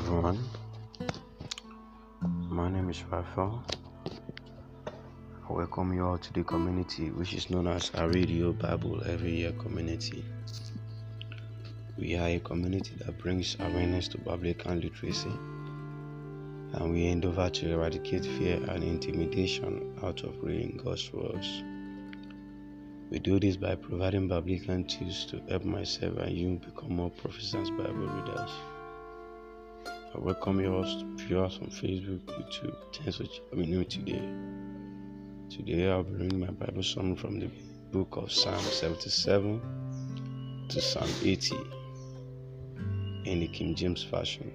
everyone. My name is Raphael. I welcome you all to the community which is known as a Radio Bible Every Year Community. We are a community that brings awareness to Biblical literacy and we endeavor to eradicate fear and intimidation out of reading God's words. We do this by providing biblical tools to help myself and you become more proficient Bible readers. I welcome you all to view us on Facebook, YouTube. Thanks for joining me today. Today I'll be reading my Bible summary from the book of Psalm 77 to Psalm 80 in the King James Version.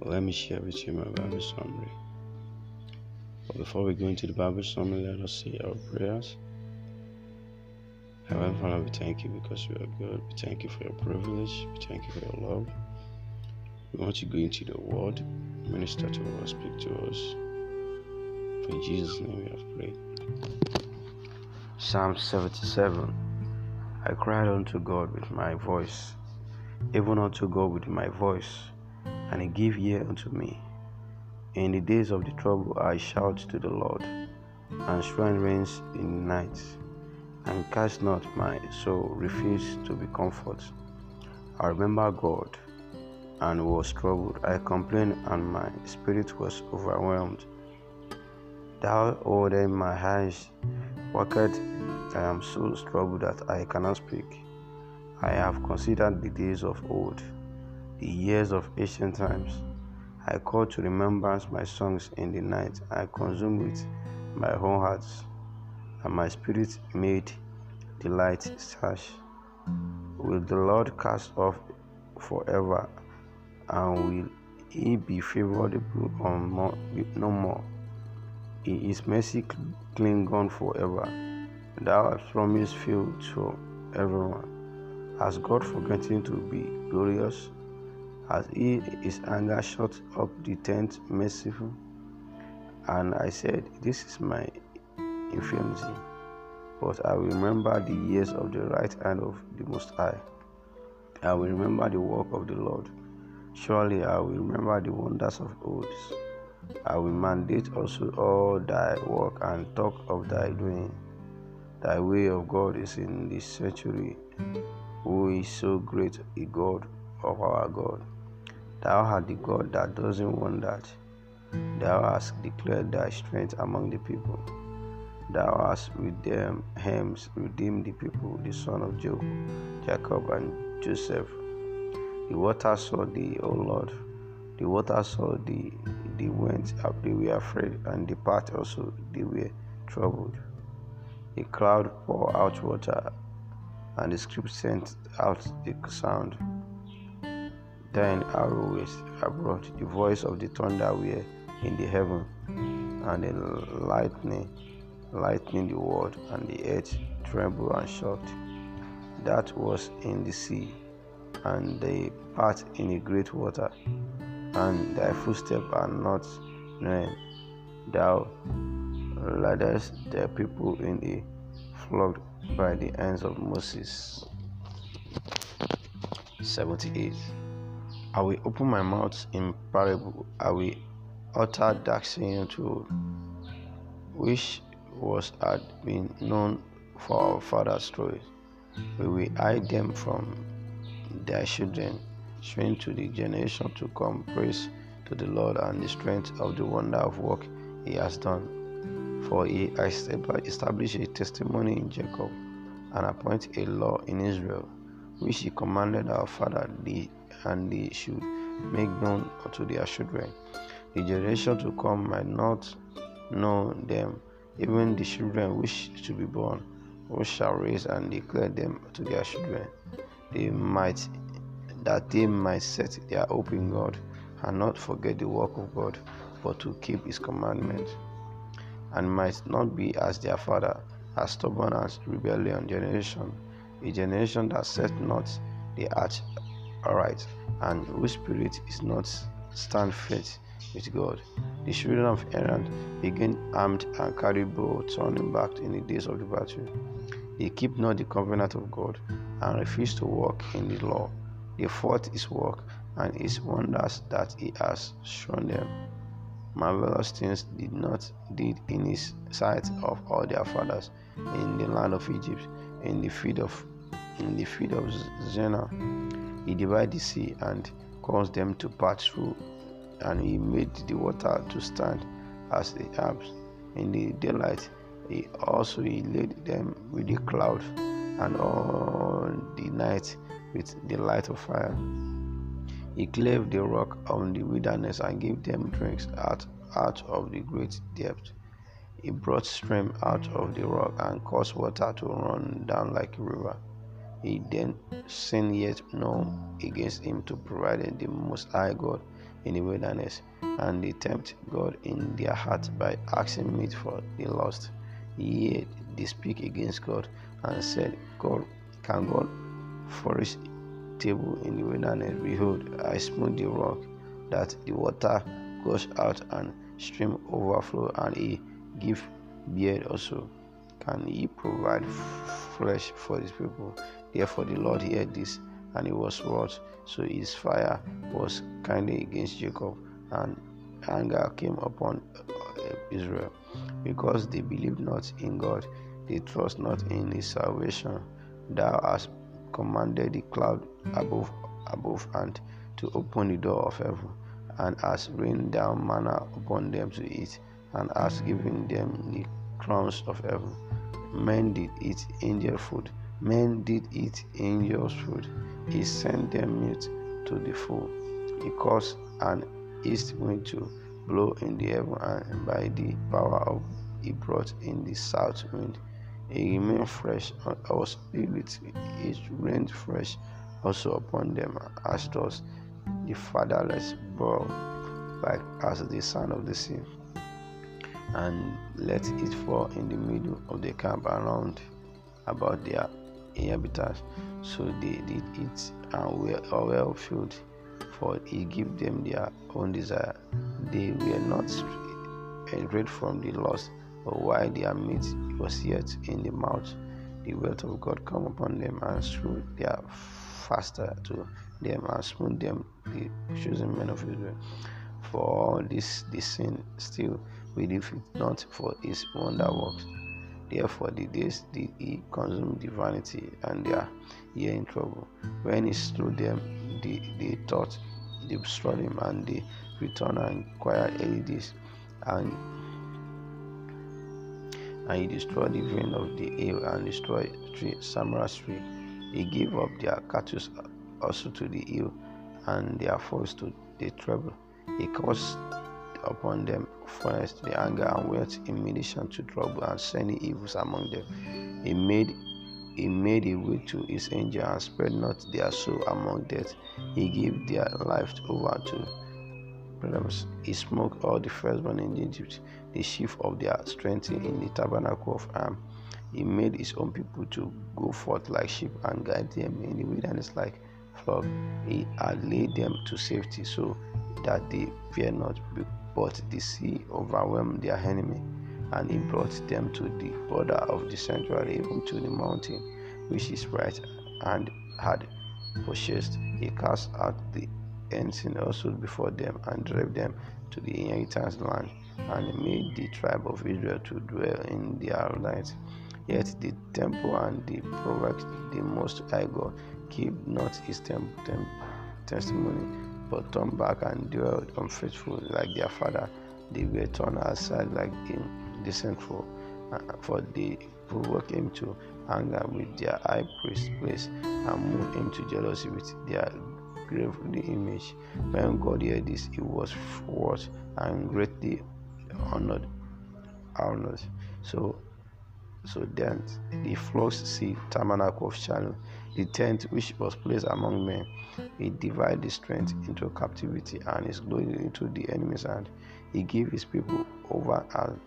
Let me share with you my Bible summary. But before we go into the Bible summary, let us say our prayers. Heavenly Father, we thank you because you are good. We thank you for your privilege. We thank you for your love. We want to go into the word, minister to us, speak to us. In Jesus' name we have prayed. Psalm 77 I cried unto God with my voice, even unto God with my voice, and he gave ear unto me. In the days of the trouble I shout to the Lord, and strength reigns in the night and cast not my soul, refuse to be comforted. I remember God and was troubled. I complained, and my spirit was overwhelmed. Thou ordered my eyes, worked. I am so troubled that I cannot speak. I have considered the days of old, the years of ancient times. I call to remembrance my songs in the night. I consume with my whole heart and my spirit made delight search. Will the Lord cast off forever, and will he be favorable on more, no more? His mercy gone forever. Thou hast promised field to everyone. Has God forgotten to be glorious? Has he his anger shut up the tent merciful? And I said, This is my infirmity, but I will remember the years of the right hand of the Most High. I will remember the work of the Lord. Surely I will remember the wonders of old. I will mandate also all thy work and talk of thy doing. Thy way of God is in this century, who is so great a God of our God. Thou art the God that doesn't want that. Thou hast declared thy strength among the people. Thou hast with them hymns redeemed the people, the son of Jacob, Jacob and Joseph. The waters saw thee, O Lord. The waters saw thee, they went up, they were afraid, and the path also they were troubled. A cloud poured out water, and the script sent out the sound. Then arrows abroad, the voice of the thunder were in the heaven, and the lightning, lightning the world, and the earth trembled and shocked. That was in the sea, and they part in a great water, and thy footsteps are not known. Thou leadest the people in the flock by the hands of Moses. 78. I will open my mouth in parable, I will utter dark saying to which was had been known for our father's stories. We will hide them from their children, showing to the generation to come praise to the Lord and the strength of the wonder of work he has done. For he has established a testimony in Jacob and appointed a law in Israel, which he commanded our father, and they should make known unto their children. The generation to come might not know them, even the children which to be born, who shall raise and declare them to their children. They might that they might set their hope in God and not forget the work of God, but to keep his commandments, and might not be as their father, as stubborn as rebellion generation, a generation that set not the heart aright, and whose spirit is not stand faith with God. The children of Aaron began armed and carried bow, turning back in the days of the battle. They keep not the covenant of God and refuse to walk in the law. They fought his work and his wonders that he has shown them. Marvelous things did not did in his sight of all their fathers in the land of Egypt, in the field of in the field of Zena. He divided the sea and caused them to pass through, and he made the water to stand as the Alps. In the daylight, he also led them with the cloud, and on the night with the light of fire. He cleft the rock on the wilderness and gave them drinks out, out of the great depth. He brought stream out of the rock and caused water to run down like a river. He then sinned yet no against him to provide the Most High God in the wilderness, and they tempt God in their heart by asking meat for the lost. Yet they speak against God and said, God, can God flourish table in the wilderness, behold, I smote the rock, that the water goes out and stream overflow, and he give beard also. Can he provide flesh for his people? Therefore the Lord heard this, and he was wroth. So his fire was kindly against Jacob, and anger came upon Israel, because they believed not in God, they trust not in his salvation. Thou hast commanded the cloud above above and to open the door of heaven, and hast rained down manna upon them to eat, and hast given them the crumbs of heaven. Men did eat angel food, men did eat angels' food. He sent them meat to the full. He caused an east wind to blow in the heaven, and by the power of he brought in the south wind it remained fresh, I was filled with it rained fresh also upon them, as does the fatherless boy, like as the son of the sea. And let it fall in the middle of the camp around about their inhabitants. So they did it and were well filled, for he gave them their own desire. They were not strayed from the loss, but while their meat was yet in the mouth, the wealth of God come upon them and slew their faster to them and smote them, the chosen men of Israel. For all this, the sin still believe it not for his wonder works. Therefore, the days did he consume the vanity and their ear in trouble. When he slew them, they, they thought destroyed him, and they returned and inquired early days. And and he destroyed the vein of the hill and destroyed tree, Samara's tree. He gave up their cattle also to the hill and their foes to the trouble. He caused upon them furnace the anger and wealth in to trouble and sending evils among them. He made he made a way to his angel and spread not their soul among death. He gave their life over to problems. He smote all the firstborn in Egypt, the chief of their strength in the tabernacle of Am. He made his own people to go forth like sheep and guide them in the wilderness like flock. He had laid them to safety so that they fear not, but the sea overwhelmed their enemy. And he brought them to the border of the sanctuary, even to the mountain which is right, and had purchased. He cast out the ensign also before them and drove them to the inheritance land and made the tribe of Israel to dwell in their lands. Yet the temple and the prophet, the Most High God, keep not his tem- tem- testimony, but turned back and dwelled unfaithful like their father. They were turned aside like in the central, uh, for they provoked him to anger with their high priest place and move him to jealousy with their graven image. When God heard this, he was wroth and greatly honored. Honored. So, so then the flocks see tabernacle of Shiloh, the tent which was placed among men. He divided the strength into captivity and his glory into the enemy's hand. He gave his people over and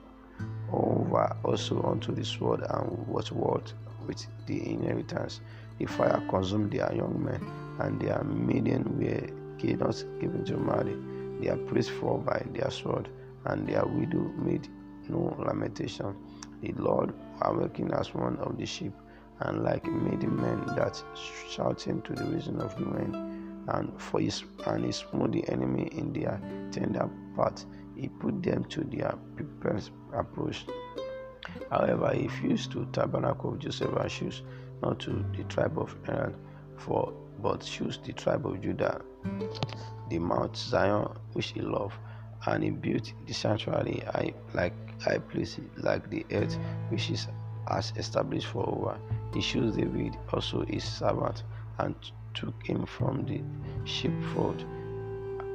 over also unto the sword and was wrought with the inheritance. The fire consumed their young men and their maiden were not given to marry. Their priests fell by their sword, and their widow made no lamentation. The Lord awakened as one of the sheep, and like maiden men that shouting to the reason of wind, and for his and he smote the enemy in their tender part. He put them to their prepared approach. However, he fused to tabernacle of Joseph and chose not to the tribe of Aaron, for but chose the tribe of Judah, the Mount Zion which he loved, and he built the sanctuary high, like high places, like the earth which is as established for over. He chose David also his servant, and took him from the sheepfold,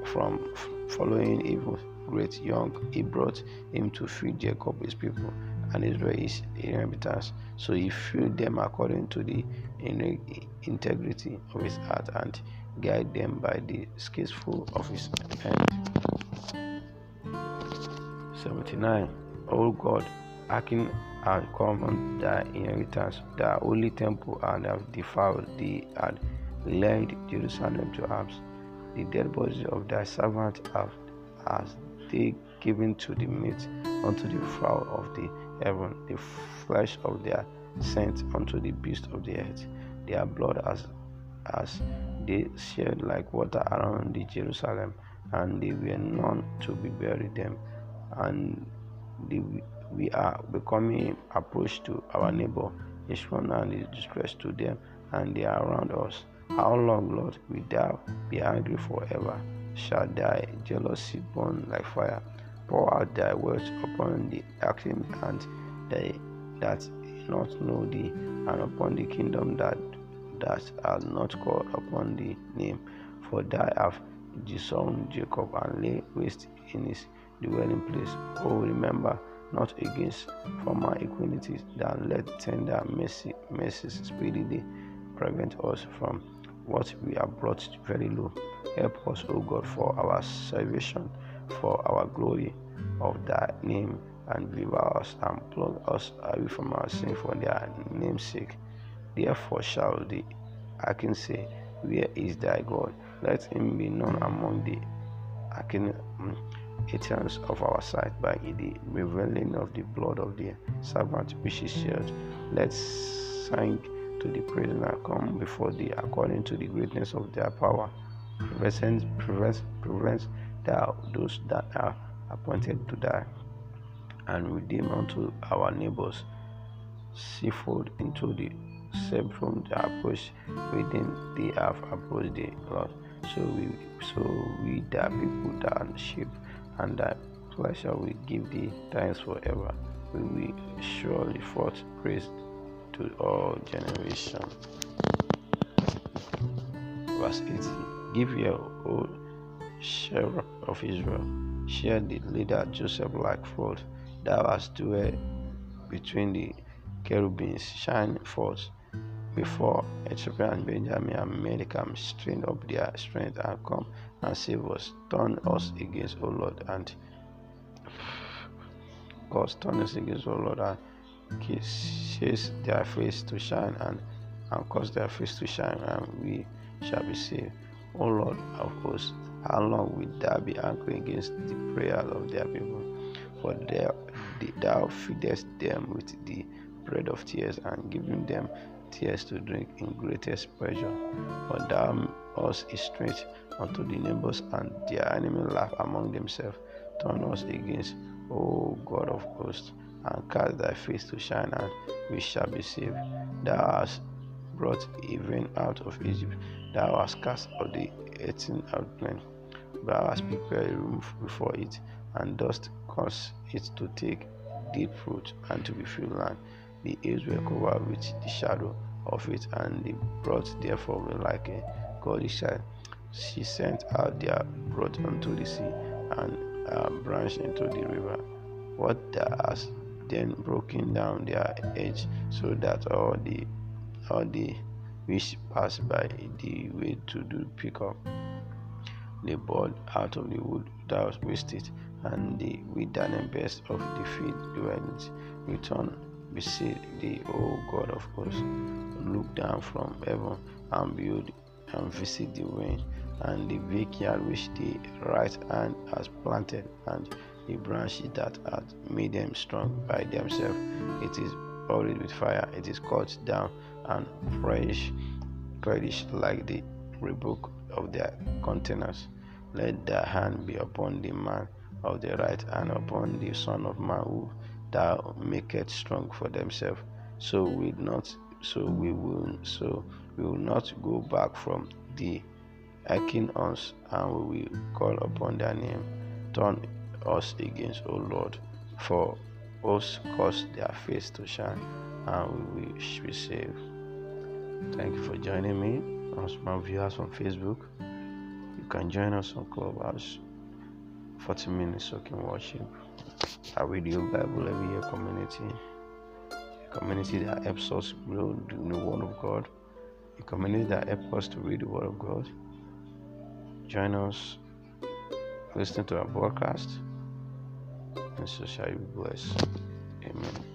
from following evil great young. He brought him to feed Jacob his people and Israel his inheritance. So he filled them according to the integrity of his heart and guide them by the skillful of his hand. 79. O God, Akin had come on thy inheritance, thy holy temple, and have defiled thee, and led Jerusalem to arms. The dead bodies of thy servant have as they given to the meat unto the fowl of the heaven, the flesh of their saints unto the beast of the earth, their blood as as they shed like water around the Jerusalem, and they were none to be buried them, and the, we are becoming approach to our neighbor, one and is distress to them, and they are around us. How long, Lord, will thou be angry forever? Shall thy jealousy burn like fire? Pour out thy words upon the acting and they that not know thee, and upon the kingdom that that are not called upon the name. For thou have disowned Jacob and lay waste in his dwelling place. Oh, remember not against former equalities, that let tender mercy, mercies speedily prevent us from what we are brought very low. Help us, O God, for our salvation, for our glory of thy name, and deliver us and pluck us away from our sin for their name's sake. Therefore shall the Akin say, Where is thy God? Let him be known among the Akin um, Athenians of our sight by the revealing of the blood of the servant which is shed. Let's sing to the prisoner come before thee according to the greatness of their power. Prevent, prevent, prevent thou those that are appointed to die, and redeem unto our neighbors seafood into the same from the approach within they have approached the Lord. So we so we the people that sheep and that pleasure we give thee thanks forever. We will surely forth praise to all generations. Verse 18 Give your whole share of Israel, share the leader Joseph like forth. Thou hast dwelt between the cherubims, shine forth before Ethiopia and Benjamin and them strain up their strength and come and save us. Turn us against, O Lord, and cause turn us against, O Lord, and chase their face to shine and, and cause their face to shine, and we shall be saved. O Lord of hosts, how long will thou be angry against the prayers of their people? For thou, feedest them with the bread of tears and giving them tears to drink in greatest pleasure. For thou us is strength unto the neighbors, and their enemies laugh among themselves. Turn us against, O God of hosts and cast thy face to shine, and we shall be saved. Thou hast brought even out of Egypt, thou hast cast out the eating outline, thou hast prepared a room before it, and dost cause it to take deep root and to be filled land. The hills were covered with the shadow of it, and the brought therefore were like a godly child. She sent out their brood unto the sea, and uh, branched into the river. What thou hast then broken down their edge, so that all the all the which pass by the way to do pick up the ball out of the wood thou wasted, and the wilderness best of the field dwellings return beseech the O God of hosts, look down from heaven and build and visit the wind and the vineyard which the right hand has planted and the branches that had made them strong by themselves. It is buried with fire, it is cut down and fresh, reddish like the rebuke of their containers. Let their hand be upon the man of the right and upon the Son of Man who thou makest strong for themselves. So we not so we will so we will not go back from thee. Hearken us and we will call upon thy name. Turn us against, O Lord, for us cause their face to shine, and we will be saved. Thank you for joining me. As my viewers on Facebook, you can join us on Clubhouse. 40 minutes soaking worship. A radio Bible every year community. A community that helps us grow the Word of God. A community that helps us to read the Word of God. Join us, listen to our broadcast, and so shall you be blessed. Amen.